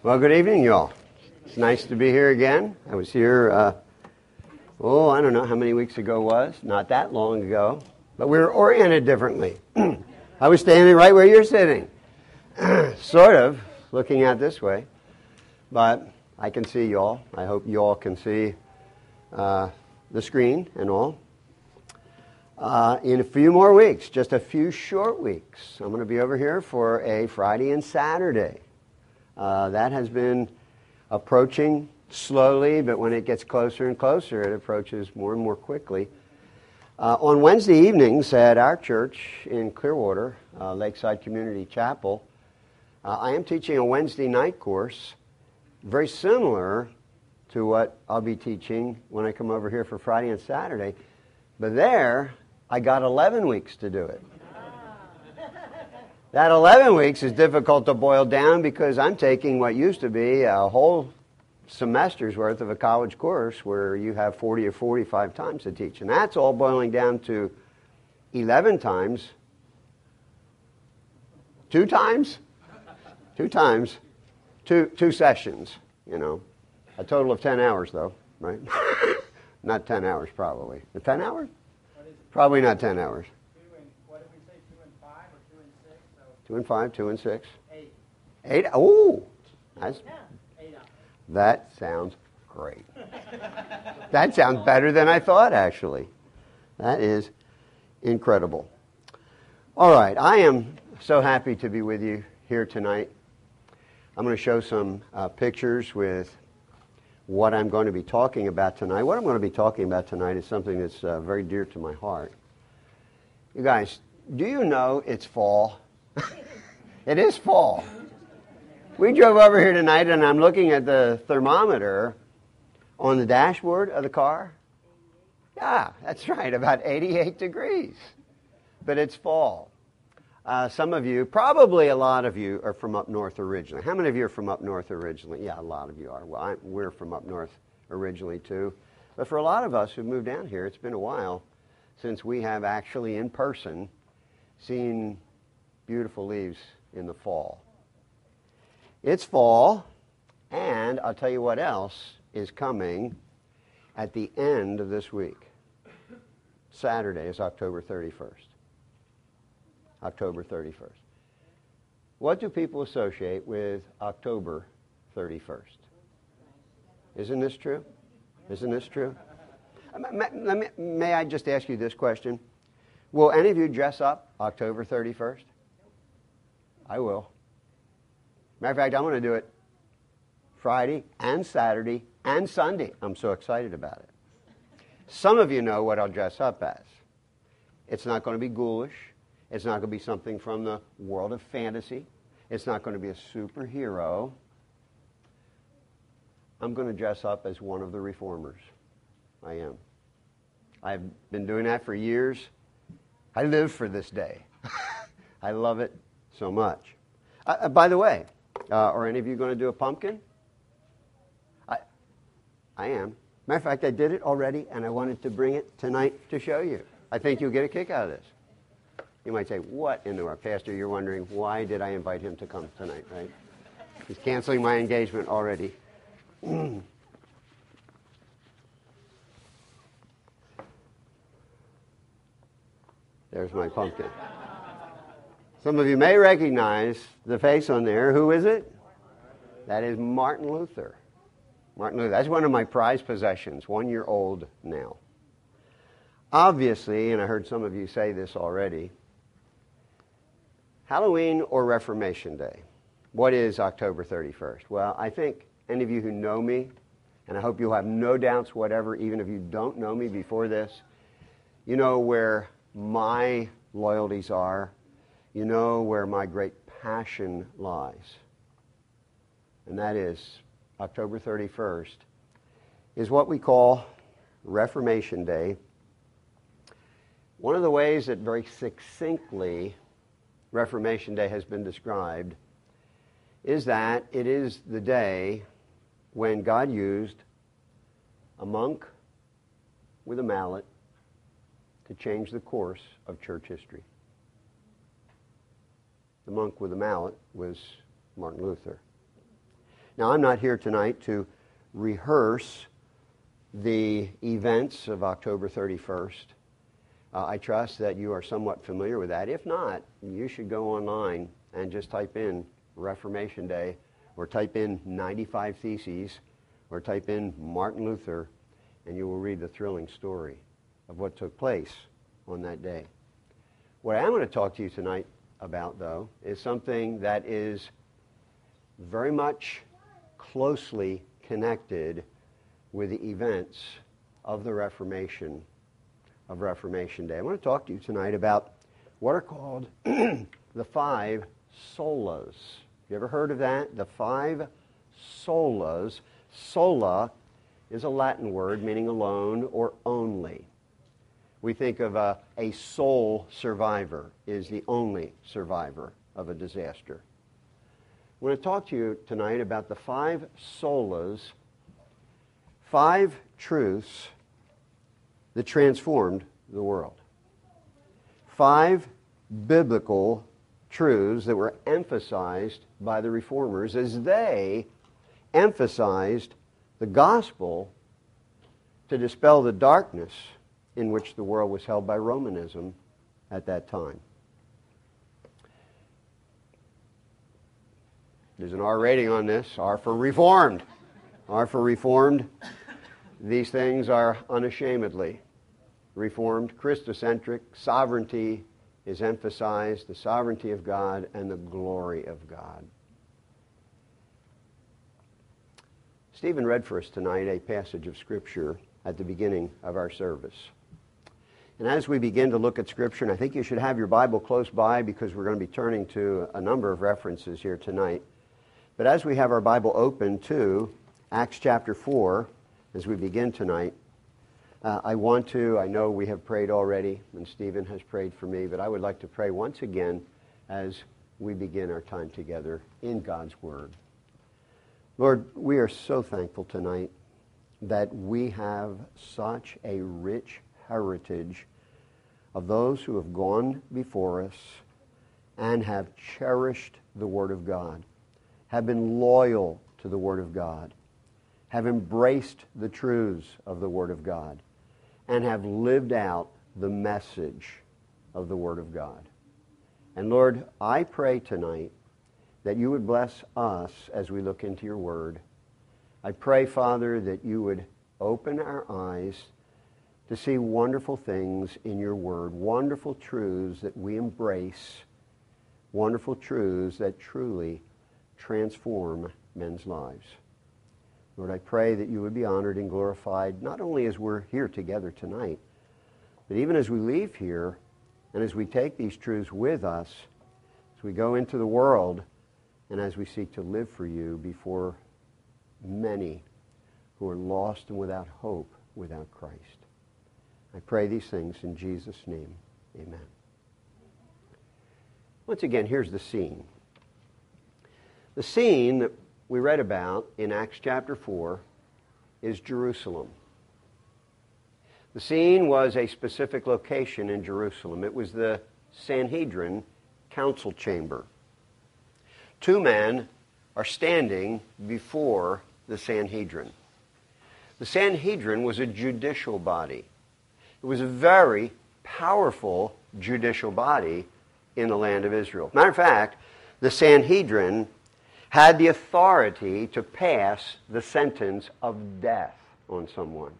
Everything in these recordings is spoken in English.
Well, good evening, y'all. It's nice to be here again. I was here, uh, oh, I don't know how many weeks ago was, not that long ago, but we were oriented differently. I was standing right where you're sitting, sort of, looking out this way, but I can see y'all. I hope y'all can see uh, the screen and all. Uh, in a few more weeks, just a few short weeks, I'm going to be over here for a Friday and Saturday. Uh, that has been approaching slowly, but when it gets closer and closer, it approaches more and more quickly. Uh, on Wednesday evenings at our church in Clearwater, uh, Lakeside Community Chapel, uh, I am teaching a Wednesday night course very similar to what I'll be teaching when I come over here for Friday and Saturday. But there, I got 11 weeks to do it. That 11 weeks is difficult to boil down because I'm taking what used to be a whole semester's worth of a college course where you have 40 or 45 times to teach. And that's all boiling down to 11 times, two times, two times, two, two sessions, you know. A total of 10 hours, though, right? not 10 hours, probably. 10 hours? Probably not 10 hours. Two and five, two and six. Eight. Eight? Oh, that's, Yeah. Eight up. that sounds great. that sounds better than I thought, actually. That is incredible. All right, I am so happy to be with you here tonight. I'm going to show some uh, pictures with what I'm going to be talking about tonight. What I'm going to be talking about tonight is something that's uh, very dear to my heart. You guys, do you know it's fall? it is fall. We drove over here tonight and I'm looking at the thermometer on the dashboard of the car. Yeah, that's right, about 88 degrees. But it's fall. Uh, some of you, probably a lot of you, are from up north originally. How many of you are from up north originally? Yeah, a lot of you are. Well, I, we're from up north originally too. But for a lot of us who've moved down here, it's been a while since we have actually in person seen beautiful leaves in the fall. It's fall, and I'll tell you what else is coming at the end of this week. Saturday is October 31st. October 31st. What do people associate with October 31st? Isn't this true? Isn't this true? May, I just ask you this question? Will any of you dress up October 31st? I will. Matter of fact, I'm going to do it Friday and Saturday and Sunday. I'm so excited about it. Some of you know what I'll dress up as. It's not going to be ghoulish. It's not going to be something from the world of fantasy. It's not going to be a superhero. I'm going to dress up as one of the reformers. I am. I've been doing that for years. I live for this day. I love it so much. Uh, uh, by the way, uh, are any of you going to do a pumpkin? I, I am. Matter of fact, I did it already, and I wanted to bring it tonight to show you. I think you'll get a kick out of this. You might say, What in the world? Pastor, you're wondering, why did I invite him to come tonight, right? He's canceling my engagement already. There's my pumpkin. Some of you may recognize the face on there. Who is it? That is Martin Luther. Martin Luther. That's one of my prized possessions, one year old now. Obviously, and I heard some of you say this already, Halloween or Reformation Day? What is October 31st? Well, I think any of you who know me, and I hope you'll have no doubts whatever, even if you don't know me before this, you know where my loyalties are. You know where my great passion lies. And that is October 31st is what we call Reformation Day. One of the ways that very succinctly Reformation Day has been described is that it is the day when God used a monk with a mallet to change the course of church history. The monk with the mallet was Martin Luther. Now, I'm not here tonight to rehearse the events of October 31st. Uh, I trust that you are somewhat familiar with that. If not, you should go online and just type in Reformation Day or type in 95 Theses or type in Martin Luther and you will read the thrilling story of what took place on that day. What I am going to talk to you tonight about, though, is something that is very much closely connected with the events of the Reformation, of Reformation Day. I want to talk to you tonight about what are called the five solas. You ever heard of that? The five solas. Sola is a Latin word meaning alone or only. We think of a, a sole survivor is the only survivor of a disaster. I want to talk to you tonight about the five solas, five truths that transformed the world. Five biblical truths that were emphasized by the reformers as they emphasized the gospel to dispel the darkness in which the world was held by Romanism at that time. There's an R rating on this R for Reformed. R for Reformed. These things are unashamedly Reformed, Christocentric, sovereignty is emphasized, the sovereignty of God and the glory of God. Stephen read for us tonight a passage of Scripture at the beginning of our service. And as we begin to look at Scripture, and I think you should have your Bible close by because we're going to be turning to a number of references here tonight. But as we have our Bible open to Acts chapter 4, as we begin tonight, uh, I want to, I know we have prayed already, and Stephen has prayed for me, but I would like to pray once again as we begin our time together in God's Word. Lord, we are so thankful tonight that we have such a rich heritage of those who have gone before us and have cherished the Word of God, have been loyal to the Word of God, have embraced the truths of the Word of God, and have lived out the message of the Word of God. And Lord, I pray tonight that you would bless us as we look into your Word. I pray, Father, that you would open our eyes to see wonderful things in your word, wonderful truths that we embrace, wonderful truths that truly transform men's lives. Lord, I pray that you would be honored and glorified, not only as we're here together tonight, but even as we leave here and as we take these truths with us, as we go into the world, and as we seek to live for you before many who are lost and without hope without Christ. I pray these things in Jesus' name. Amen. Once again, here's the scene. The scene that we read about in Acts chapter 4 is Jerusalem. The scene was a specific location in Jerusalem. It was the Sanhedrin council chamber. Two men are standing before the Sanhedrin. The Sanhedrin was a judicial body. It was a very powerful judicial body in the land of Israel. Matter of fact, the Sanhedrin had the authority to pass the sentence of death on someone.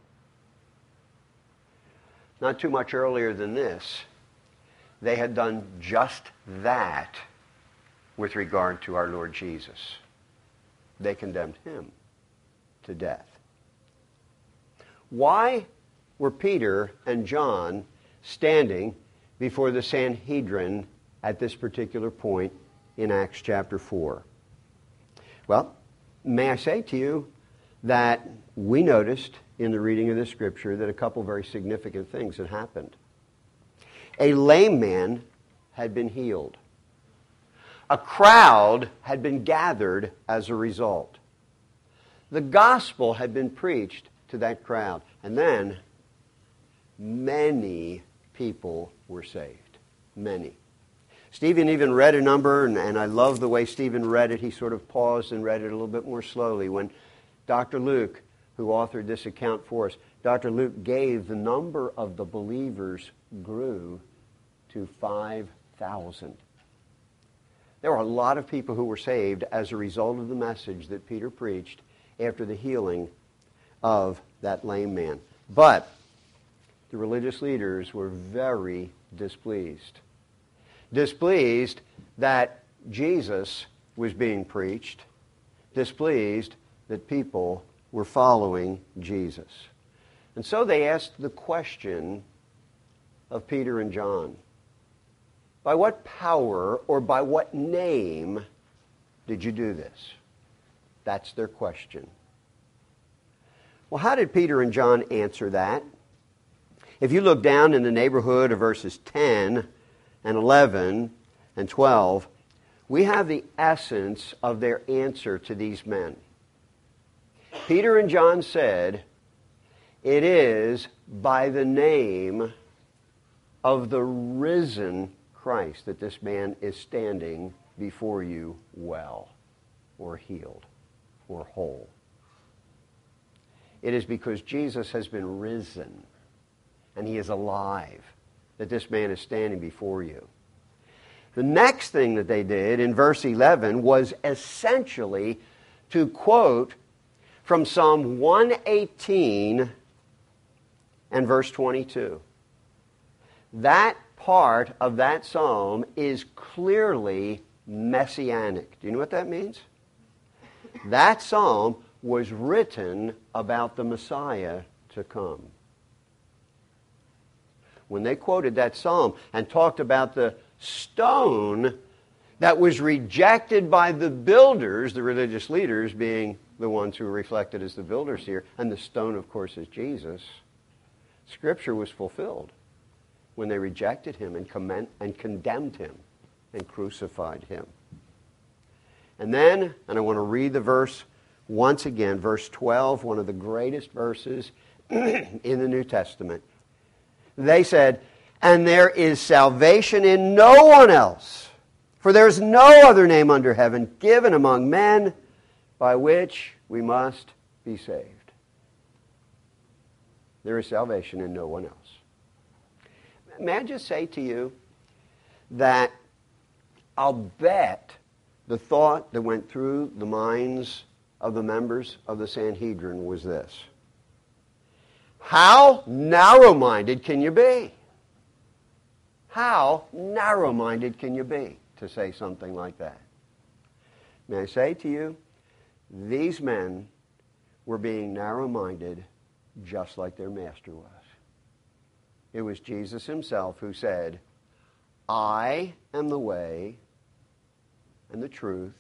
Not too much earlier than this, they had done just that with regard to our Lord Jesus. They condemned him to death. Why were Peter and John standing before the Sanhedrin at this particular point in Acts chapter 4? Well, may I say to you that we noticed in the reading of the scripture that a couple very significant things had happened. A lame man had been healed. A crowd had been gathered as a result. The gospel had been preached to that crowd. And then many people were saved. Many. Stephen even read a number, and, and I love the way Stephen read it. He sort of paused and read it a little bit more slowly. When Dr. Luke, who authored this account for us, Dr. Luke gave the number of the believers grew to 5,000. There were a lot of people who were saved as a result of the message that Peter preached after the healing of that lame man. But the religious leaders were very displeased. Displeased that Jesus was being preached, displeased that people were following Jesus. And so they asked the question of Peter and John By what power or by what name did you do this? That's their question. Well, how did Peter and John answer that? If you look down in the neighborhood of verses 10 and 11 and 12, we have the essence of their answer to these men. Peter and John said, It is by the name of the risen Christ that this man is standing before you well, or healed, or whole. It is because Jesus has been risen and he is alive that this man is standing before you. The next thing that they did in verse 11 was essentially to quote from Psalm 118 and verse 22. That part of that psalm is clearly messianic. Do you know what that means? That psalm was written about the Messiah to come. When they quoted that psalm and talked about the stone that was rejected by the builders, the religious leaders being the ones who are reflected as the builders here, and the stone, of course, is Jesus, Scripture was fulfilled when they rejected him and, commend, and condemned him and crucified him. And then, and I want to read the verse once again, verse 12, one of the greatest verses in the New Testament. They said, And there is salvation in no one else, for there is no other name under heaven given among men by which we must be saved. There is salvation in no one else. May I just say to you that I'll bet the thought that went through the minds of the members of the Sanhedrin was this How narrow minded can you be? How narrow minded can you be to say something like that? May I say to you, these men were being narrow minded just like their master was. It was Jesus himself who said, I am the way and the truth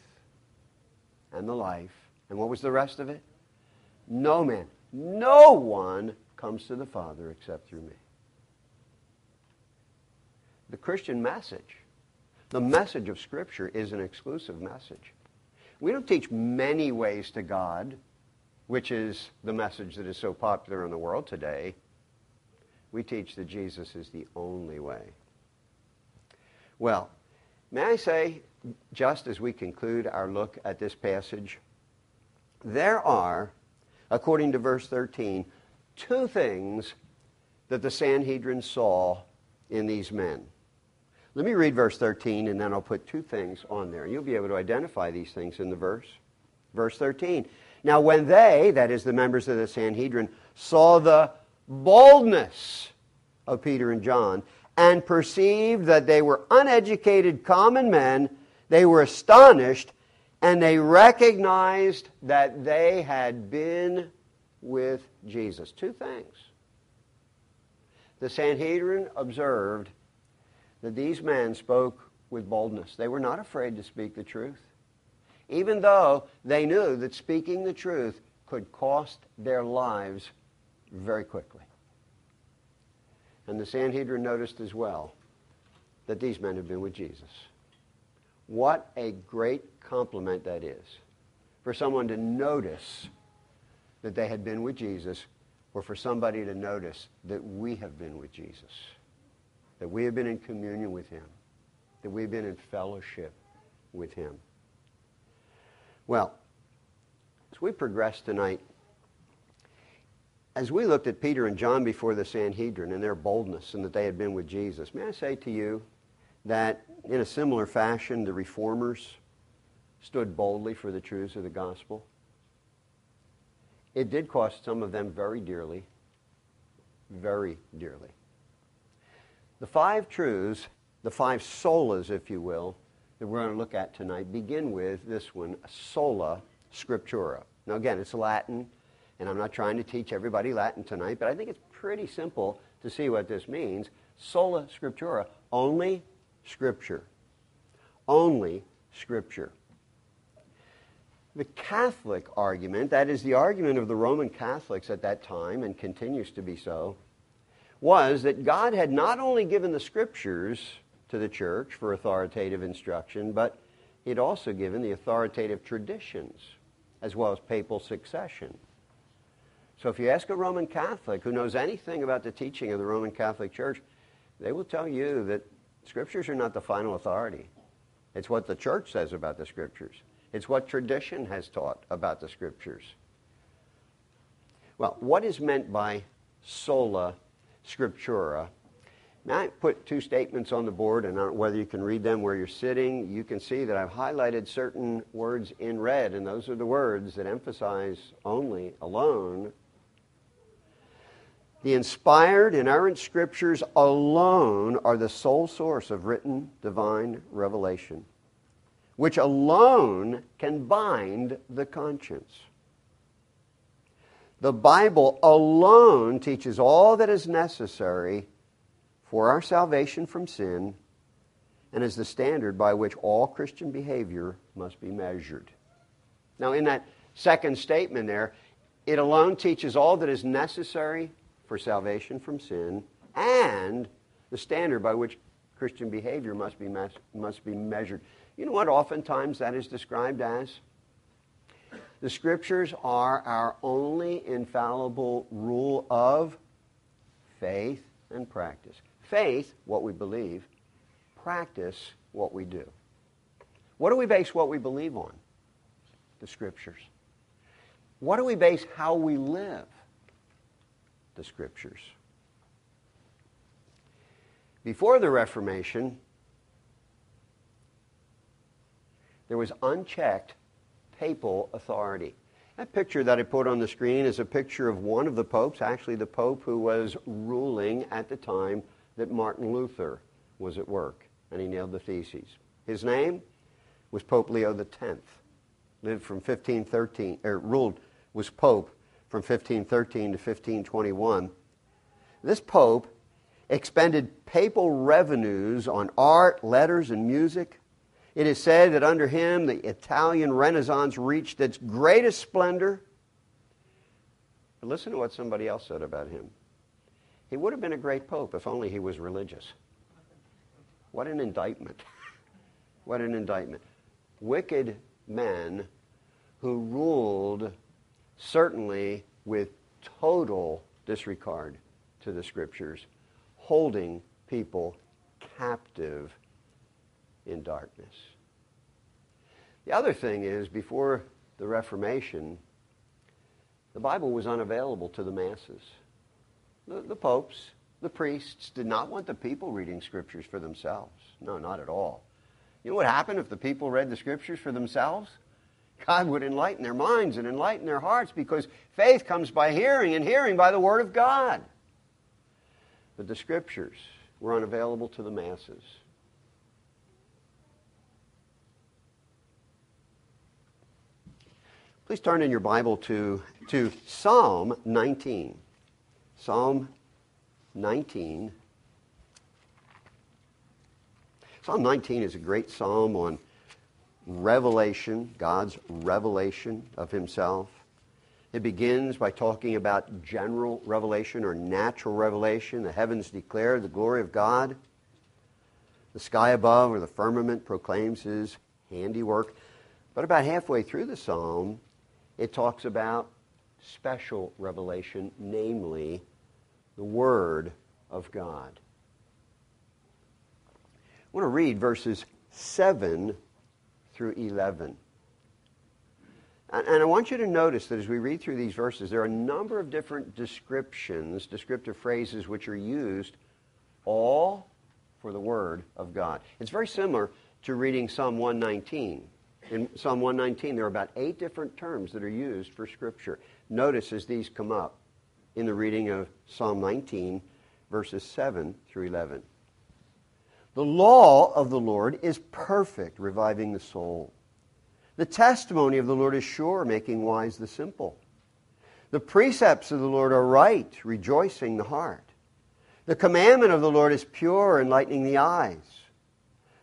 and the life. And what was the rest of it? No man, no one comes to the Father except through me. The Christian message, the message of Scripture, is an exclusive message. We don't teach many ways to God, which is the message that is so popular in the world today. We teach that Jesus is the only way. Well, may I say, just as we conclude our look at this passage, there are, according to verse 13, two things that the Sanhedrin saw in these men. Let me read verse 13 and then I'll put two things on there. You'll be able to identify these things in the verse. Verse 13. Now, when they, that is the members of the Sanhedrin, saw the boldness of Peter and John and perceived that they were uneducated common men, they were astonished and they recognized that they had been with Jesus. Two things. The Sanhedrin observed that these men spoke with boldness. They were not afraid to speak the truth, even though they knew that speaking the truth could cost their lives very quickly. And the Sanhedrin noticed as well that these men had been with Jesus. What a great compliment that is for someone to notice that they had been with Jesus or for somebody to notice that we have been with Jesus, that we have been in communion with him. that we've been in fellowship with him. Well, as we progress tonight, as we looked at Peter and John before the Sanhedrin and their boldness and that they had been with Jesus, may I say to you that in a similar fashion, the reformers stood boldly for the truths of the gospel? It did cost some of them very dearly, very dearly. The five truths, the five solas, if you will, that we're going to look at tonight begin with this one, sola scriptura. Now, again, it's Latin, and I'm not trying to teach everybody Latin tonight, but I think it's pretty simple to see what this means. Sola scriptura, only scripture. Only scripture. The Catholic argument, that is the argument of the Roman Catholics at that time and continues to be so, was that God had not only given the scriptures to the church for authoritative instruction, but he had also given the authoritative traditions as well as papal succession. So if you ask a Roman Catholic who knows anything about the teaching of the Roman Catholic Church, they will tell you that scriptures are not the final authority. It's what the church says about the scriptures. It's what tradition has taught about the scriptures. Well, what is meant by sola scriptura? Now, I put two statements on the board, and whether you can read them where you're sitting, you can see that I've highlighted certain words in red, and those are the words that emphasize only, alone. The inspired, inerrant scriptures alone are the sole source of written divine revelation which alone can bind the conscience. The Bible alone teaches all that is necessary for our salvation from sin and is the standard by which all Christian behavior must be measured. Now, in that second statement there, it alone teaches all that is necessary for salvation from sin and the standard by which Christian behavior must be, must be measured. You know what oftentimes that is described as? The scriptures are our only infallible rule of faith and practice. Faith, what we believe, practice, what we do. What do we base what we believe on? The scriptures. What do we base how we live? The scriptures. Before the Reformation, there was unchecked papal authority. That picture that I put on the screen is a picture of one of the popes, actually the pope who was ruling at the time that Martin Luther was at work and he nailed the theses. His name was Pope Leo X. Lived from 1513, or er, ruled, was pope from 1513 to 1521. This pope expended papal revenues on art, letters, and music it is said that under him the Italian Renaissance reached its greatest splendor. But listen to what somebody else said about him. He would have been a great pope if only he was religious. What an indictment. what an indictment. Wicked men who ruled certainly with total disregard to the scriptures, holding people captive in darkness. The other thing is, before the Reformation, the Bible was unavailable to the masses. The, the popes, the priests did not want the people reading scriptures for themselves. No, not at all. You know what happened if the people read the scriptures for themselves? God would enlighten their minds and enlighten their hearts because faith comes by hearing and hearing by the Word of God. But the scriptures were unavailable to the masses. Please turn in your Bible to, to Psalm 19. Psalm 19. Psalm 19 is a great psalm on revelation, God's revelation of Himself. It begins by talking about general revelation or natural revelation. The heavens declare the glory of God. The sky above or the firmament proclaims His handiwork. But about halfway through the psalm, it talks about special revelation, namely the Word of God. I want to read verses 7 through 11. And I want you to notice that as we read through these verses, there are a number of different descriptions, descriptive phrases, which are used all for the Word of God. It's very similar to reading Psalm 119. In Psalm 119, there are about eight different terms that are used for Scripture. Notice as these come up in the reading of Psalm 19, verses 7 through 11. The law of the Lord is perfect, reviving the soul. The testimony of the Lord is sure, making wise the simple. The precepts of the Lord are right, rejoicing the heart. The commandment of the Lord is pure, enlightening the eyes.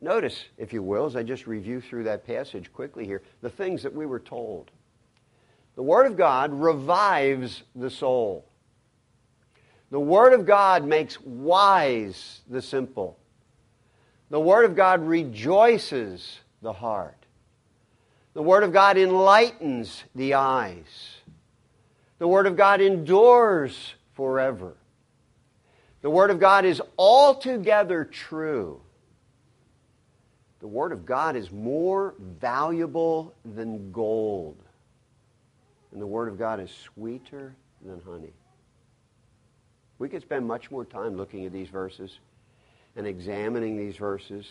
Notice, if you will, as I just review through that passage quickly here, the things that we were told. The Word of God revives the soul. The Word of God makes wise the simple. The Word of God rejoices the heart. The Word of God enlightens the eyes. The Word of God endures forever. The Word of God is altogether true. The Word of God is more valuable than gold. And the Word of God is sweeter than honey. We could spend much more time looking at these verses and examining these verses.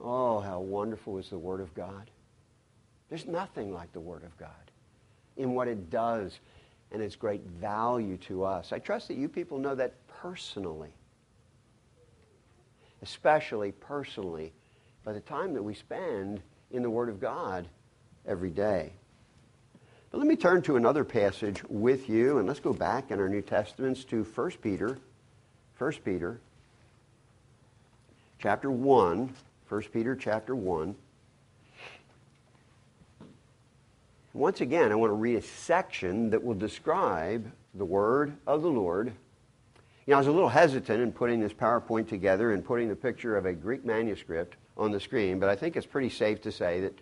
Oh, how wonderful is the Word of God. There's nothing like the Word of God in what it does and its great value to us. I trust that you people know that personally, especially personally, by the time that we spend in the Word of God every day. But let me turn to another passage with you, and let's go back in our New Testaments to 1 Peter. 1 Peter, chapter 1. 1 Peter, chapter 1. Once again, I want to read a section that will describe the word of the Lord. You know, I was a little hesitant in putting this PowerPoint together and putting the picture of a Greek manuscript on the screen, but I think it's pretty safe to say that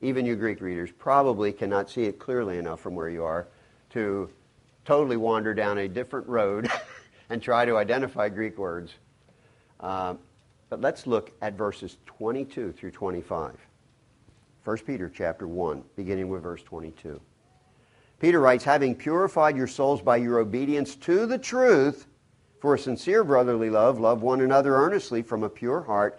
even you Greek readers probably cannot see it clearly enough from where you are to totally wander down a different road and try to identify Greek words. Uh, but let's look at verses 22 through 25. 1 Peter chapter 1, beginning with verse 22. Peter writes, Having purified your souls by your obedience to the truth, for a sincere brotherly love, love one another earnestly from a pure heart,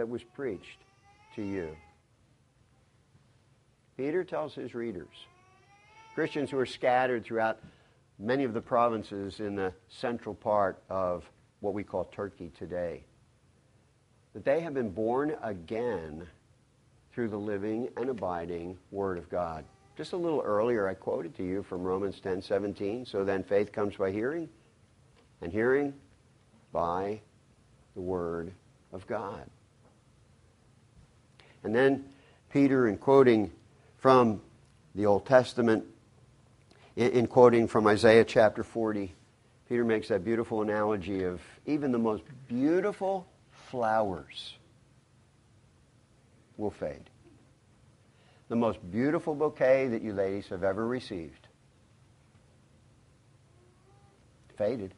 that was preached to you. Peter tells his readers, Christians who are scattered throughout many of the provinces in the central part of what we call Turkey today, that they have been born again through the living and abiding Word of God. Just a little earlier, I quoted to you from Romans 10 17. So then faith comes by hearing, and hearing by the Word of God. And then Peter, in quoting from the Old Testament, in, in quoting from Isaiah chapter 40, Peter makes that beautiful analogy of even the most beautiful flowers will fade. The most beautiful bouquet that you ladies have ever received faded.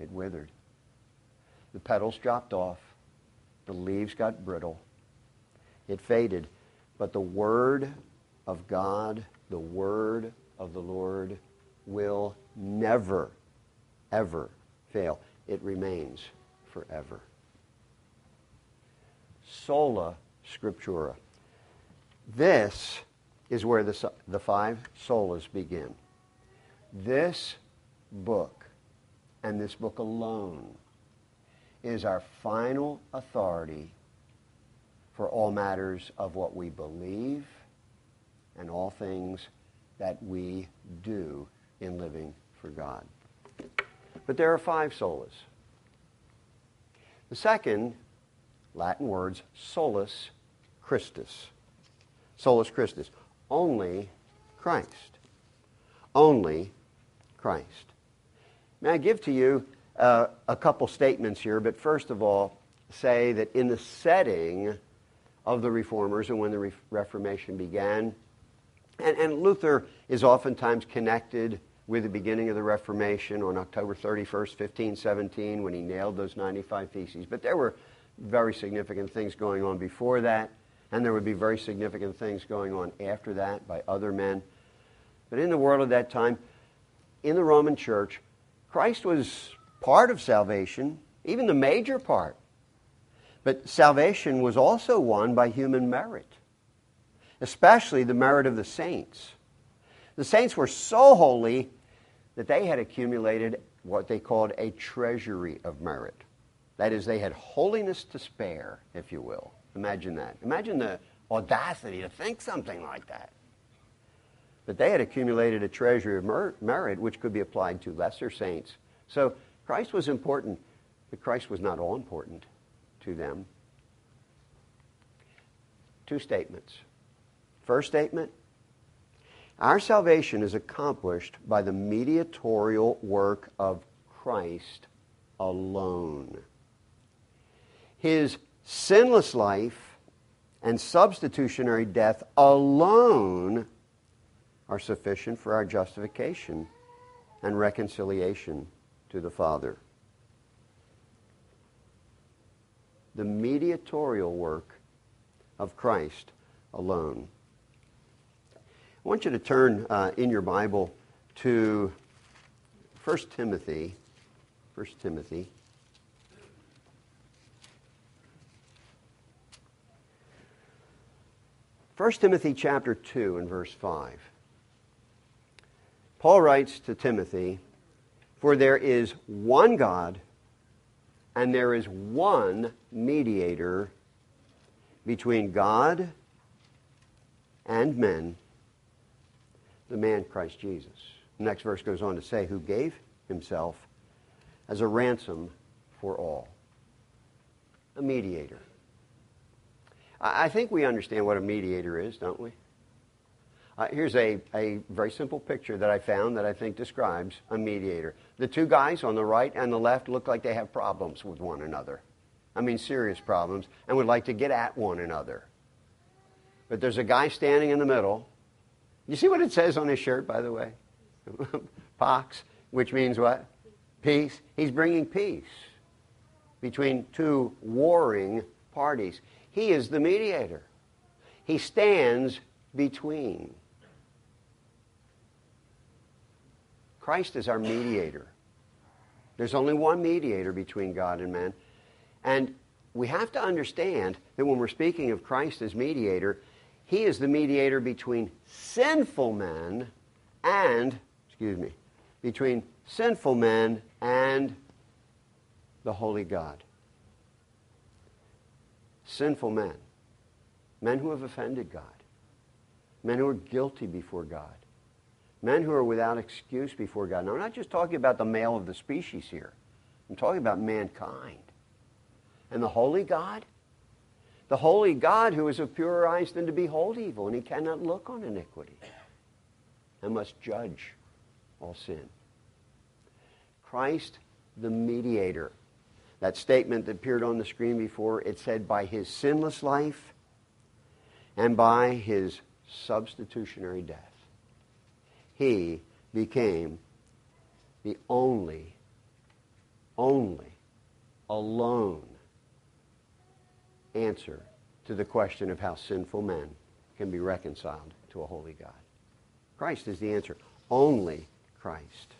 It withered. The petals dropped off. The leaves got brittle. It faded. But the Word of God, the Word of the Lord, will never, ever fail. It remains forever. sola scriptura. This is where the, the five solas begin. This book, and this book alone, is our final authority for all matters of what we believe and all things that we do in living for God. But there are five solas. The second, Latin words, solus Christus. Solus Christus. Only Christ. Only Christ. May I give to you uh, a couple statements here, but first of all, say that in the setting of the reformers and when the Re- Reformation began, and, and Luther is oftentimes connected with the beginning of the Reformation on October 31st, 1517, when he nailed those 95 Theses. But there were very significant things going on before that, and there would be very significant things going on after that by other men. But in the world of that time, in the Roman Church, Christ was part of salvation, even the major part. But salvation was also won by human merit, especially the merit of the saints. The saints were so holy that they had accumulated what they called a treasury of merit. That is, they had holiness to spare, if you will. Imagine that. Imagine the audacity to think something like that. But they had accumulated a treasury of mer- merit which could be applied to lesser saints. So Christ was important, but Christ was not all important to them. Two statements. First statement our salvation is accomplished by the mediatorial work of Christ alone. His sinless life and substitutionary death alone are sufficient for our justification and reconciliation to the Father. The mediatorial work of Christ alone. I want you to turn uh, in your Bible to 1 Timothy. 1 Timothy. First Timothy chapter 2 and verse 5. Paul writes to Timothy, For there is one God, and there is one mediator between God and men the man Christ Jesus. The next verse goes on to say, who gave himself as a ransom for all. A mediator. I think we understand what a mediator is, don't we? Uh, here's a, a very simple picture that I found that I think describes a mediator. The two guys on the right and the left look like they have problems with one another. I mean, serious problems, and would like to get at one another. But there's a guy standing in the middle you see what it says on his shirt, by the way? Pax, which means what? Peace. He's bringing peace between two warring parties. He is the mediator. He stands between. Christ is our mediator. There's only one mediator between God and man. And we have to understand that when we're speaking of Christ as mediator, he is the mediator between sinful men and, excuse me, between sinful men and the holy God. Sinful men. Men who have offended God. Men who are guilty before God. Men who are without excuse before God. Now, I'm not just talking about the male of the species here. I'm talking about mankind. And the holy God the holy God who is of purer eyes than to behold evil, and he cannot look on iniquity and must judge all sin. Christ, the mediator. That statement that appeared on the screen before, it said, by his sinless life and by his substitutionary death, he became the only, only, alone answer to the question of how sinful men can be reconciled to a holy God. Christ is the answer. Only Christ.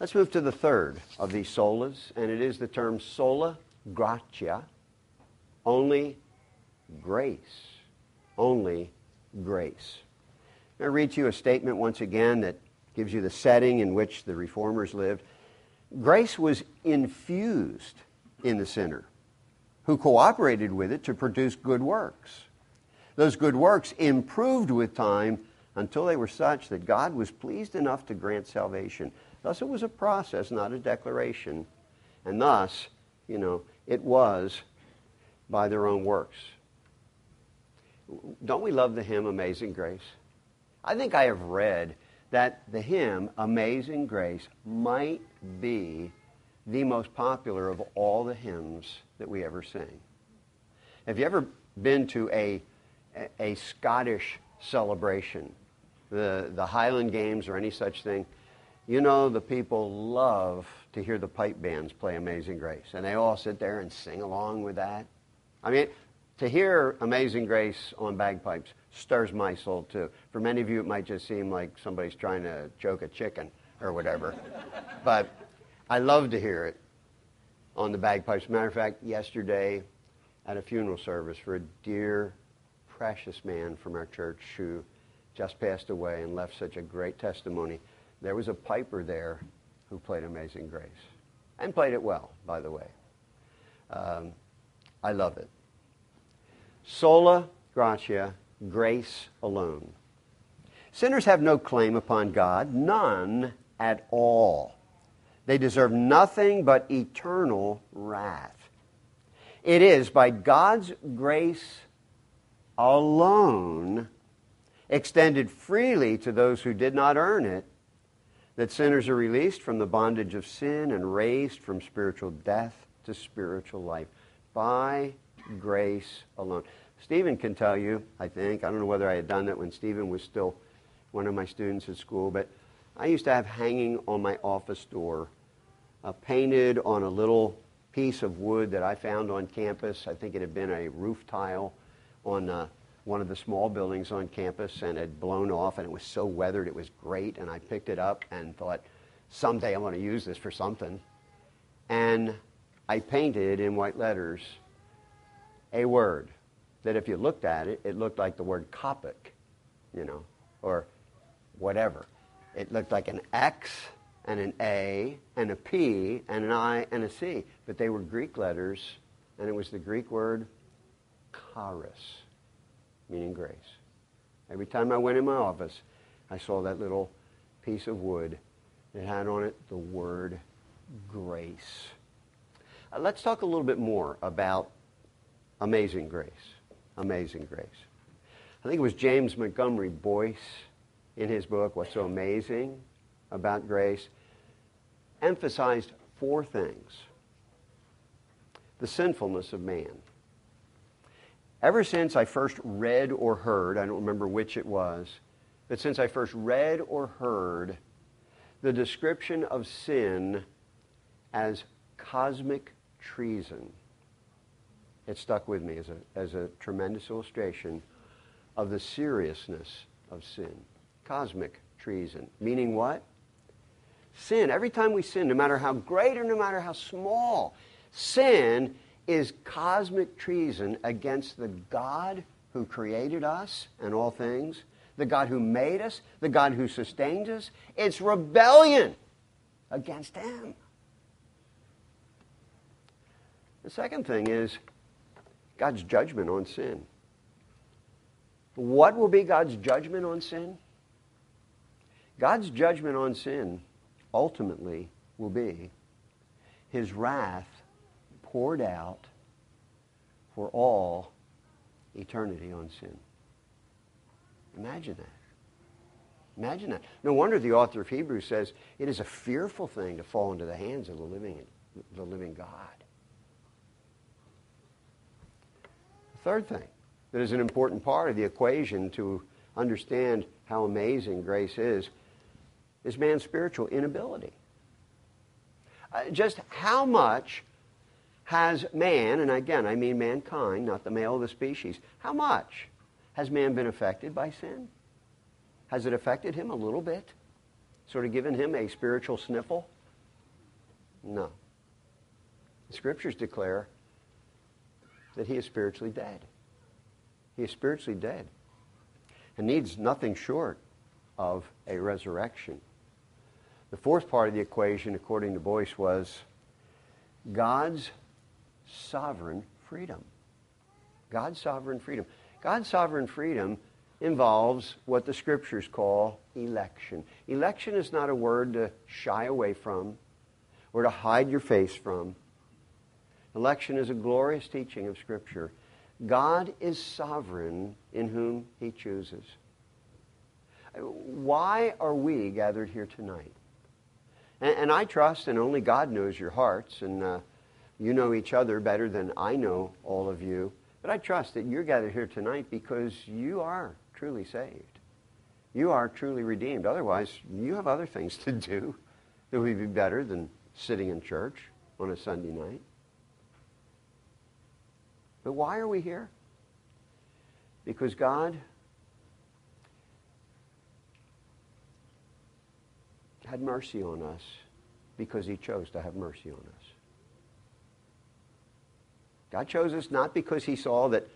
Let's move to the third of these solas, and it is the term sola gratia, only grace. Only grace. I read to you a statement once again that gives you the setting in which the reformers lived. Grace was infused in the sinner who cooperated with it to produce good works. Those good works improved with time until they were such that God was pleased enough to grant salvation. Thus, it was a process, not a declaration. And thus, you know, it was by their own works. Don't we love the hymn Amazing Grace? I think I have read that the hymn Amazing Grace might be the most popular of all the hymns that we ever sing. Have you ever been to a, a Scottish celebration, the, the Highland Games or any such thing? You know, the people love to hear the pipe bands play Amazing Grace, and they all sit there and sing along with that. I mean, to hear Amazing Grace on bagpipes stirs my soul too. For many of you, it might just seem like somebody's trying to choke a chicken or whatever. but I love to hear it on the bagpipes. Matter of fact, yesterday at a funeral service for a dear, precious man from our church who just passed away and left such a great testimony, there was a piper there who played Amazing Grace and played it well, by the way. Um, I love it. Sola gratia, grace alone. Sinners have no claim upon God, none at all. They deserve nothing but eternal wrath. It is by God's grace alone, extended freely to those who did not earn it, that sinners are released from the bondage of sin and raised from spiritual death to spiritual life. By grace alone. Stephen can tell you, I think, I don't know whether I had done that when Stephen was still one of my students at school, but I used to have hanging on my office door, uh, painted on a little piece of wood that I found on campus. I think it had been a roof tile on uh, one of the small buildings on campus and had blown off, and it was so weathered, it was great. And I picked it up and thought, someday I want to use this for something. And I painted in white letters a word that if you looked at it, it looked like the word Coptic, you know, or whatever. It looked like an X and an A and a P and an I and a C, but they were Greek letters, and it was the Greek word charis, meaning grace. Every time I went in my office, I saw that little piece of wood that had on it the word grace. Uh, let's talk a little bit more about amazing grace. Amazing grace. I think it was James Montgomery Boice in his book, What's So Amazing About Grace, emphasized four things the sinfulness of man. Ever since I first read or heard, I don't remember which it was, but since I first read or heard the description of sin as cosmic treason, it stuck with me as a, as a tremendous illustration of the seriousness of sin. Cosmic treason. Meaning what? Sin. Every time we sin, no matter how great or no matter how small, sin is cosmic treason against the God who created us and all things, the God who made us, the God who sustains us. It's rebellion against Him. The second thing is God's judgment on sin. What will be God's judgment on sin? God's judgment on sin ultimately will be his wrath poured out for all eternity on sin. Imagine that. Imagine that. No wonder the author of Hebrews says it is a fearful thing to fall into the hands of the living, the living God. The third thing that is an important part of the equation to understand how amazing grace is is man's spiritual inability. Uh, just how much has man, and again I mean mankind, not the male of the species, how much has man been affected by sin? Has it affected him a little bit? Sort of given him a spiritual sniffle? No. The scriptures declare that he is spiritually dead. He is spiritually dead and needs nothing short of a resurrection. The fourth part of the equation, according to Boice, was God's sovereign freedom. God's sovereign freedom. God's sovereign freedom involves what the scriptures call election. Election is not a word to shy away from or to hide your face from. Election is a glorious teaching of Scripture. God is sovereign in whom he chooses. Why are we gathered here tonight? And, and I trust, and only God knows your hearts, and uh, you know each other better than I know all of you. But I trust that you're gathered here tonight because you are truly saved. You are truly redeemed. Otherwise, you have other things to do that would be better than sitting in church on a Sunday night. But why are we here? Because God had mercy on us because he chose to have mercy on us. God chose us not because he saw that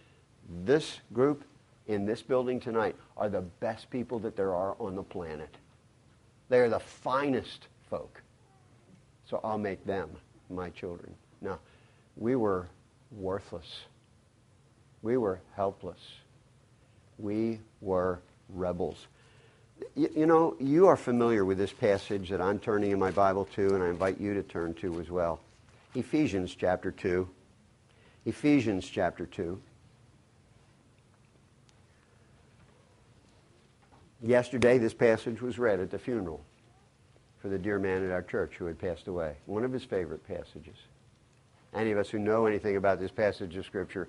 this group in this building tonight are the best people that there are on the planet. They are the finest folk. So I'll make them my children. No, we were worthless. We were helpless. We were rebels. You, you, know, you are familiar with this passage that I'm turning in my Bible to, and I invite you to turn to as well. Ephesians chapter 2. Ephesians chapter 2. Yesterday, this passage was read at the funeral for the dear man at our church who had passed away. One of his favorite passages. Any of us who know anything about this passage of Scripture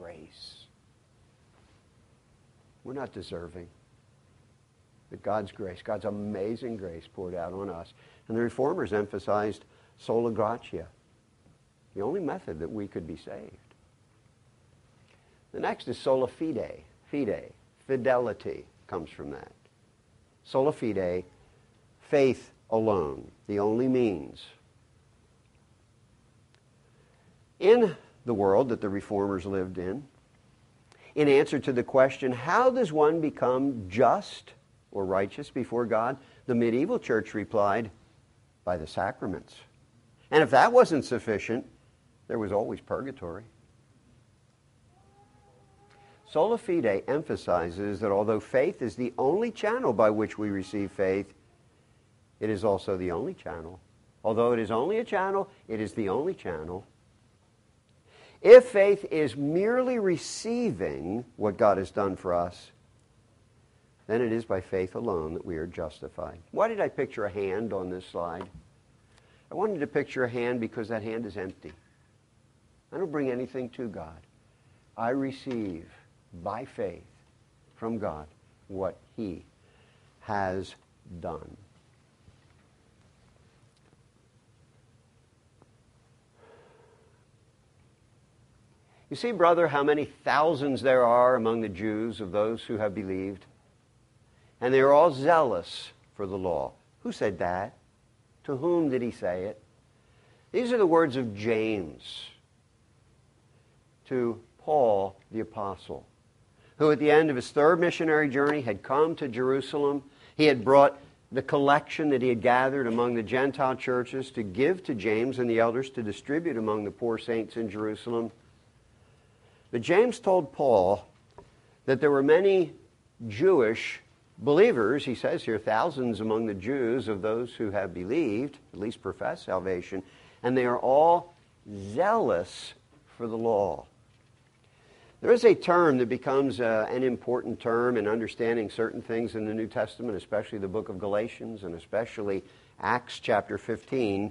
grace. We're not deserving. But God's grace, God's amazing grace poured out on us. And the reformers emphasized sola gratia, the only method that we could be saved. The next is sola fide. Fide, fidelity comes from that. Sola fide, faith alone, the only means. In the world that the reformers lived in. In answer to the question, how does one become just or righteous before God? The medieval church replied, by the sacraments. And if that wasn't sufficient, there was always purgatory. Sola fide emphasizes that although faith is the only channel by which we receive faith, it is also the only channel. Although it is only a channel, it is the only channel if faith is merely receiving what God has done for us, then it is by faith alone that we are justified. Why did I picture a hand on this slide? I wanted to picture a hand because that hand is empty. I don't bring anything to God. I receive by faith from God what He has done. You see, brother, how many thousands there are among the Jews of those who have believed? And they are all zealous for the law. Who said that? To whom did he say it? These are the words of James to Paul the Apostle, who at the end of his third missionary journey had come to Jerusalem. He had brought the collection that he had gathered among the Gentile churches to give to James and the elders to distribute among the poor saints in Jerusalem. But James told Paul that there were many Jewish believers, he says here, thousands among the Jews of those who have believed, at least profess salvation, and they are all zealous for the law. There is a term that becomes uh, an important term in understanding certain things in the New Testament, especially the book of Galatians and especially Acts chapter 15.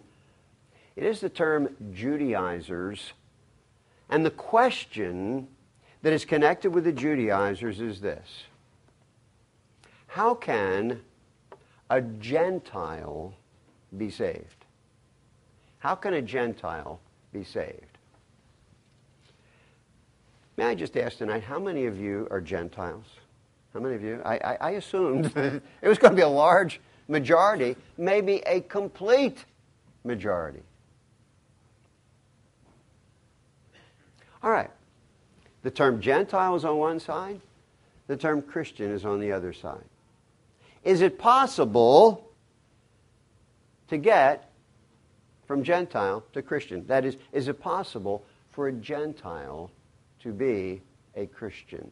It is the term Judaizers. And the question that is connected with the Judaizers is this How can a Gentile be saved? How can a Gentile be saved? May I just ask tonight, how many of you are Gentiles? How many of you? I, I, I assumed it was going to be a large majority, maybe a complete majority. All right. The term Gentile is on one side, the term Christian is on the other side. Is it possible to get from Gentile to Christian? That is, is it possible for a Gentile to be a Christian.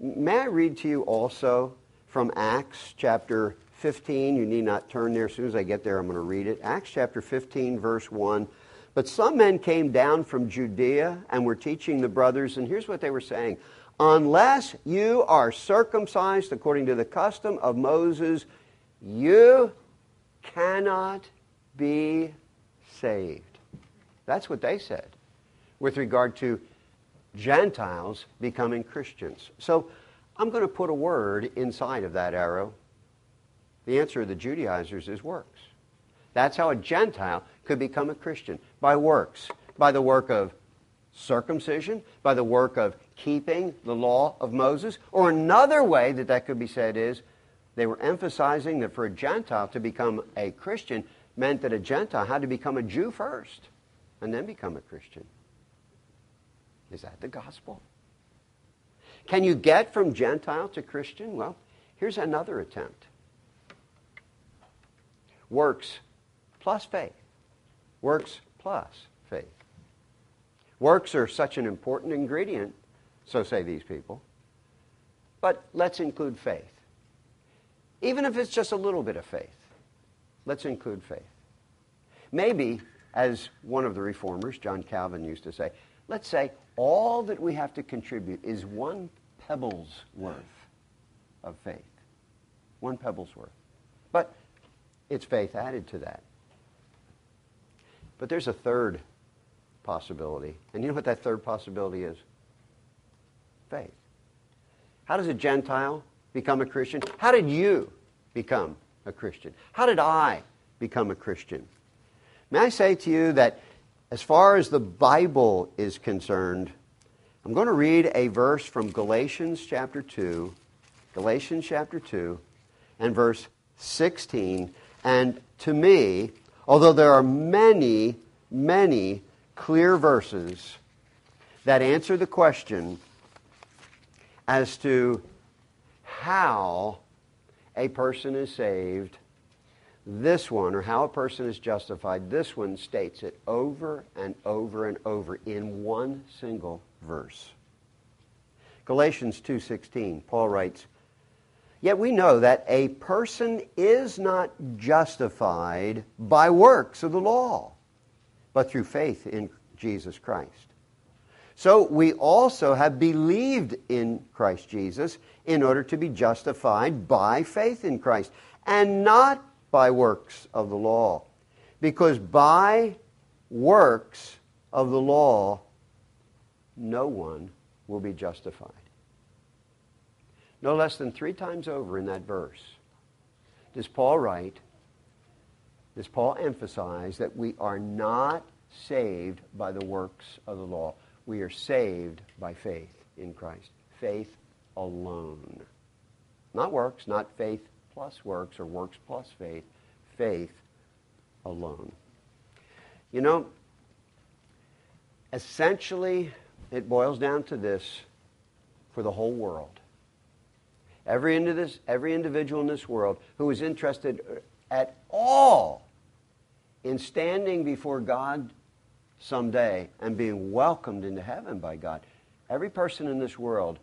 May I read to you also from Acts chapter 15? You need not turn there. As soon as I get there, I'm going to read it. Acts chapter 15, verse 1. But some men came down from Judea and were teaching the brothers, and here's what they were saying Unless you are circumcised according to the custom of Moses, you cannot be saved. That's what they said with regard to Gentiles becoming Christians. So I'm going to put a word inside of that arrow. The answer of the Judaizers is works. That's how a Gentile could become a Christian by works, by the work of circumcision, by the work of keeping the law of Moses. Or another way that that could be said is they were emphasizing that for a Gentile to become a Christian meant that a Gentile had to become a Jew first and then become a Christian. Is that the gospel? Can you get from Gentile to Christian? Well, here's another attempt works plus faith. Works plus faith. Works are such an important ingredient, so say these people. But let's include faith. Even if it's just a little bit of faith, let's include faith. Maybe, as one of the reformers, John Calvin, used to say, let's say all that we have to contribute is one pebble's worth of faith. One pebble's worth. But it's faith added to that. But there's a third possibility. And you know what that third possibility is? Faith. How does a Gentile become a Christian? How did you become a Christian? How did I become a Christian? May I say to you that as far as the Bible is concerned, I'm going to read a verse from Galatians chapter 2, Galatians chapter 2, and verse 16. And to me, although there are many, many clear verses that answer the question as to how a person is saved this one, or how a person is justified, this one states it over and over and over in one single verse. Galatians 2:16, Paul writes, Yet we know that a person is not justified by works of the law, but through faith in Jesus Christ. So we also have believed in Christ Jesus in order to be justified by faith in Christ, and not by works of the law. Because by works of the law, no one will be justified. No less than three times over in that verse does Paul write, does Paul emphasize that we are not saved by the works of the law. We are saved by faith in Christ. Faith alone. Not works, not faith plus works or works plus faith. Faith alone. You know, essentially, it boils down to this for the whole world. Every, into this, every individual in this world who is interested uh, at all in standing before God someday and being welcomed into heaven by God, every person in this world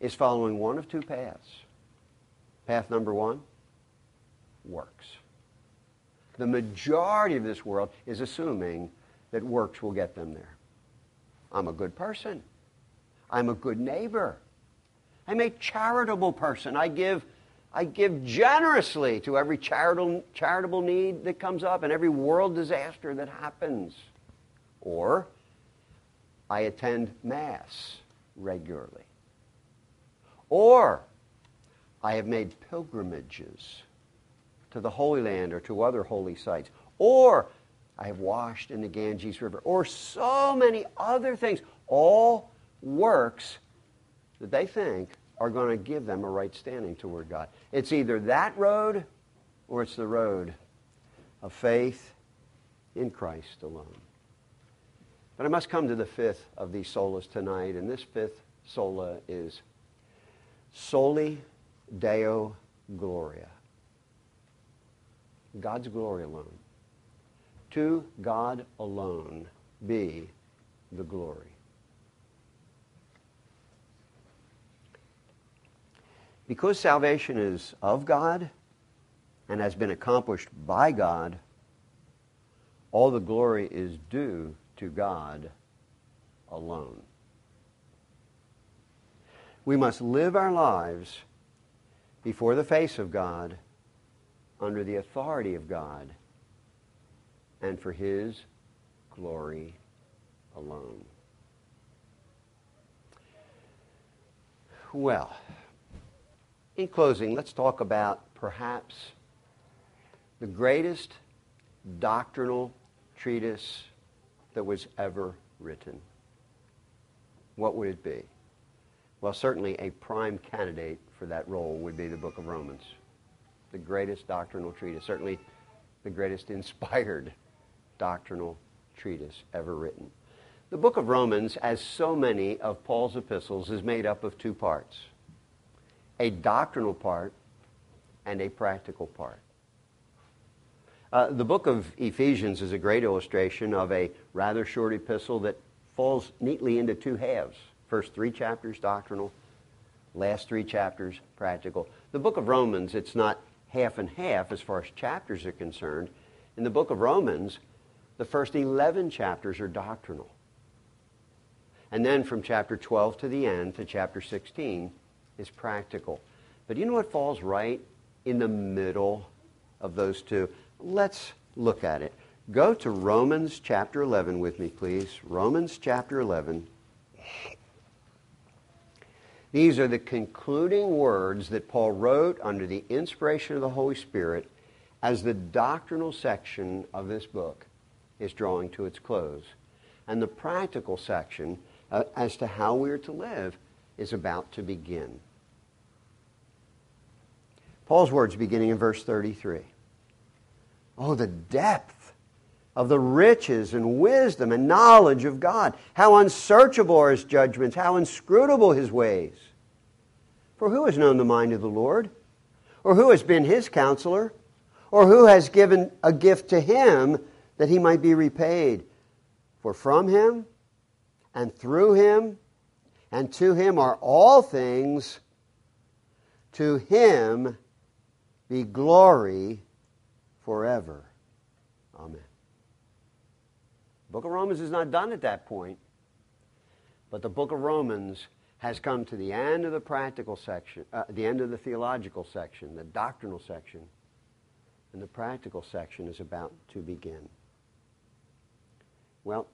is following one of two paths. Path number one works. The majority of this world is assuming that works will get them there. I'm a good person. I'm a good neighbor. I'm a charitable person. I give, I give generously to every charitable, charitable need that comes up and every world disaster that happens. Or I attend Mass regularly. Or I have made pilgrimages to the Holy Land or to other holy sites. Or I have washed in the Ganges River. Or so many other things. All works that they think are going to give them a right standing toward God. It's either that road or it's the road of faith in Christ alone. But I must come to the fifth of these solas tonight, and this fifth sola is soli deo gloria. God's glory alone. To God alone be the glory. Because salvation is of God and has been accomplished by God, all the glory is due to God alone. We must live our lives before the face of God under the authority of God and for His glory alone. Well, in closing, let's talk about perhaps the greatest doctrinal treatise that was ever written. What would it be? Well, certainly a prime candidate for that role would be the book of Romans. The greatest doctrinal treatise, certainly the greatest inspired doctrinal treatise ever written. The book of Romans, as so many of Paul's epistles, is made up of two parts a doctrinal part and a practical part. Uh, the book of Ephesians is a great illustration of a rather short epistle that falls neatly into two halves. First three chapters doctrinal, last three chapters practical. The book of Romans, it's not half and half as far as chapters are concerned. In the book of Romans, the first 11 chapters are doctrinal. And then from chapter 12 to the end, to chapter 16, is practical. But you know what falls right in the middle of those two? Let's look at it. Go to Romans chapter 11 with me, please. Romans chapter 11. These are the concluding words that Paul wrote under the inspiration of the Holy Spirit as the doctrinal section of this book is drawing to its close. And the practical section uh, as to how we are to live is about to begin. Paul's words beginning in verse 33. Oh, the depth of the riches and wisdom and knowledge of God. How unsearchable are his judgments, how inscrutable his ways. For who has known the mind of the Lord? Or who has been his counselor? Or who has given a gift to him that he might be repaid? For from him and through him and to him are all things. To him be glory forever. Amen. The book of Romans is not done at that point, but the book of Romans has come to the end of the practical section, uh, the end of the theological section, the doctrinal section, and the practical section is about to begin. Well,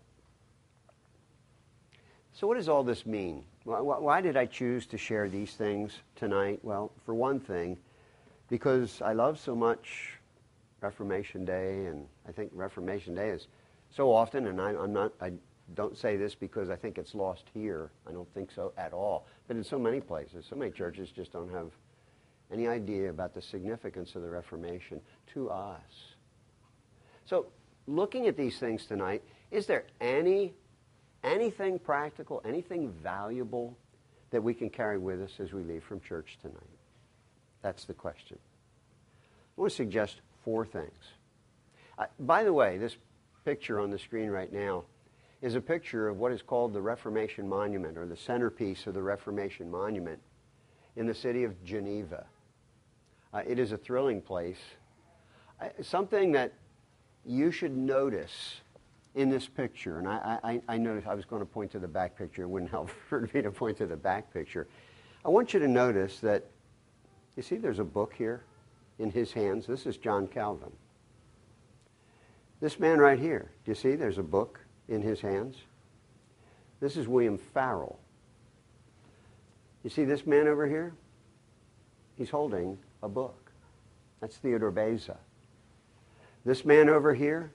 so, what does all this mean? Why did I choose to share these things tonight? Well, for one thing, because I love so much Reformation Day, and I think Reformation Day is so often, and I, am not, I don't say this because I think it's lost here. I don't think so at all. But in so many places, so many churches just don't have any idea about the significance of the Reformation to us. So, looking at these things tonight, is there any anything practical, anything valuable that we can carry with us as we leave from church tonight? That's the question. I want to suggest four things. Uh, by the way, this picture on the screen right now is a picture of what is called the Reformation Monument, or the centerpiece of the Reformation Monument in the city of Geneva. Uh, it is a thrilling place. Uh, something that you should notice in this picture, and I, I, I noticed I was going to point to the back picture. It wouldn't help for me to point to the back picture. I want you to notice that, you see, there's a book here in his hands. This is John Calvin. This man right here, do you see there's a book in his hands? This is William Farel. You see this man over here? He's holding a book. That's Theodore Beza. This man over here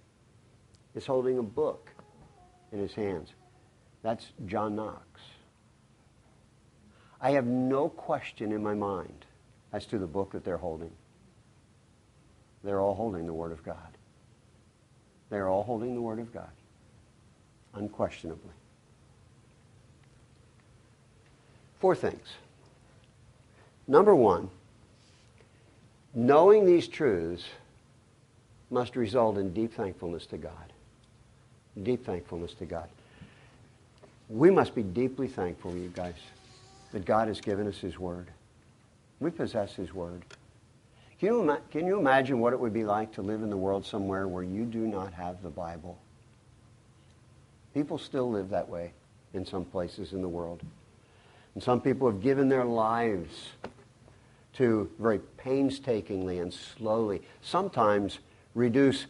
is holding a book in his hands. That's John Knox. I have no question in my mind as to the book that they're holding. They're all holding the Word of God. They're all holding the Word of God, unquestionably. Four things. Number one, knowing these truths must result in deep thankfulness to God. Deep thankfulness to God. We must be deeply thankful, you guys, that God has given us His Word. We possess His Word. Can you, can you imagine what it would be like to live in the world somewhere where you do not have the Bible? People still live that way in some places in the world. And some people have given their lives to very painstakingly and slowly, sometimes reduce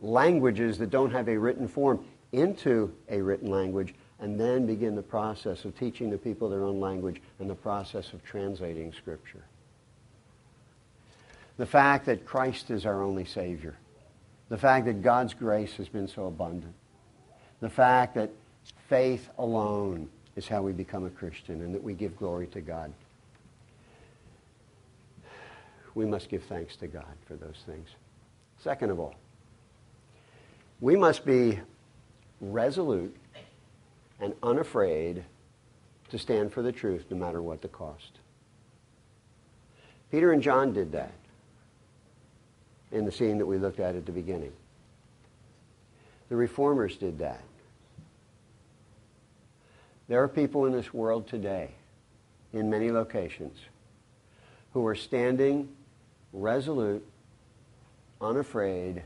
languages that don't have a written form into a written language and then begin the process of teaching the people their own language and the process of translating Scripture. The fact that Christ is our only Savior. The fact that God's grace has been so abundant. The fact that faith alone is how we become a Christian and that we give glory to God. We must give thanks to God for those things. Second of all, we must be resolute and unafraid to stand for the truth no matter what the cost. Peter and John did that in the scene that we looked at at the beginning. The reformers did that. There are people in this world today, in many locations, who are standing resolute, unafraid,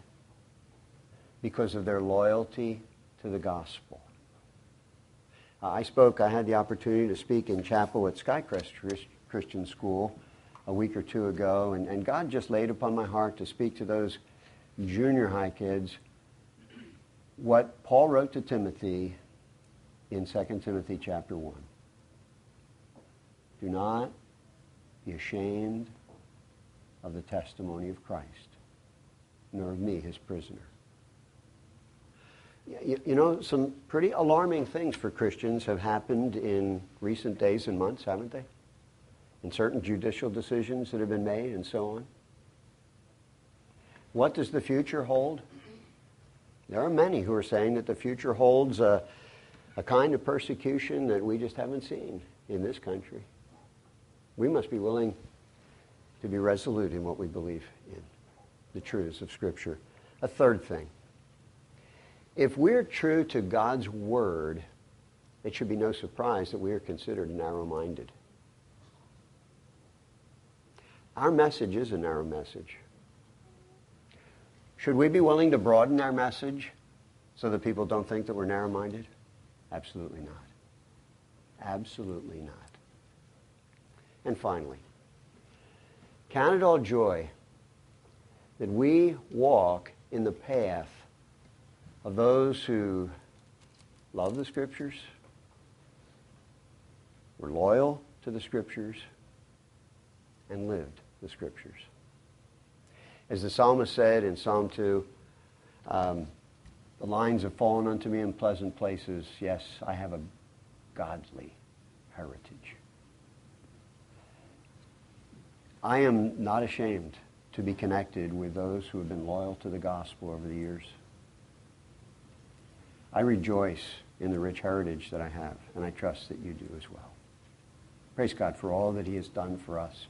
because of their loyalty to the gospel. Uh, I spoke, I had the opportunity to speak in chapel at Skycrest Christian School a week or two ago, and, and God just laid upon my heart to speak to those junior high kids what Paul wrote to Timothy in 2 Timothy chapter 1. Do not be ashamed of the testimony of Christ, nor of me, his prisoner. You, you know, some pretty alarming things for Christians have happened in recent days and months, haven't they? In certain judicial decisions that have been made and so on. What does the future hold? There are many who are saying that the future holds a, a kind of persecution that we just haven't seen in this country. We must be willing to be resolute in what we believe in, the truths of Scripture. A third thing. If we're true to God's Word, it should be no surprise that we are considered narrow-minded. Our message is a narrow message. Should we be willing to broaden our message so that people don't think that we're narrow minded? Absolutely not. Absolutely not. And finally, count it all joy that we walk in the path of those who love the Scriptures, were loyal to the Scriptures, and lived the Scriptures. As the psalmist said in Psalm 2, um, The lines have fallen unto me in pleasant places. Yes, I have a godly heritage. I am not ashamed to be connected with those who have been loyal to the gospel over the years. I rejoice in the rich heritage that I have, and I trust that you do as well. Praise God for all that he has done for us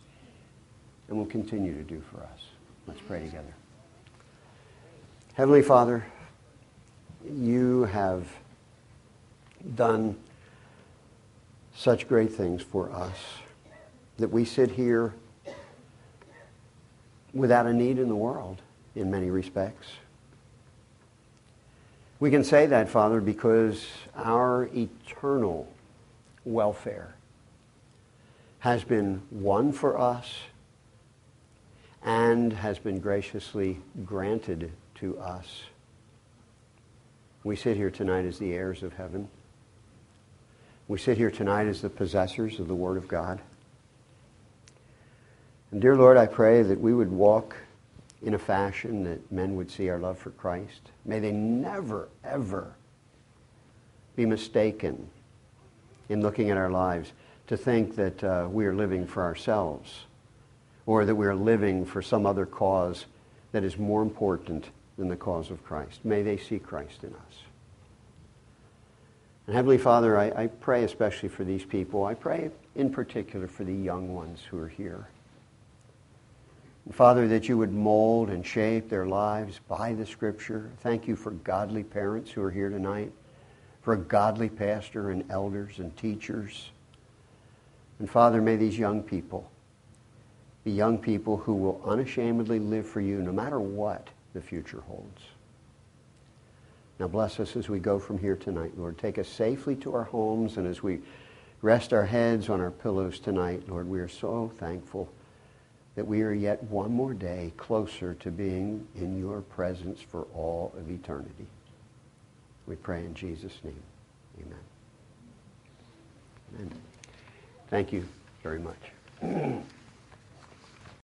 and will continue to do for us. Let's pray together. Heavenly Father, you have done such great things for us that we sit here without a need in the world in many respects. We can say that, Father, because our eternal welfare has been won for us and has been graciously granted to us. We sit here tonight as the heirs of heaven. We sit here tonight as the possessors of the Word of God. And dear Lord, I pray that we would walk in a fashion that men would see our love for Christ. May they never, ever be mistaken in looking at our lives to think that uh, we are living for ourselves or that we are living for some other cause that is more important than the cause of Christ. May they see Christ in us. And Heavenly Father, I, I pray especially for these people. I pray in particular for the young ones who are here. Father, that you would mold and shape their lives by the Scripture. Thank you for godly parents who are here tonight, for a godly pastor and elders and teachers. And Father, may these young people be young people who will unashamedly live for you no matter what the future holds. Now bless us as we go from here tonight, Lord. Take us safely to our homes, and as we rest our heads on our pillows tonight, Lord, we are so thankful that we are yet one more day closer to being in your presence for all of eternity. We pray in Jesus' name. Amen. Amen. Thank you very much.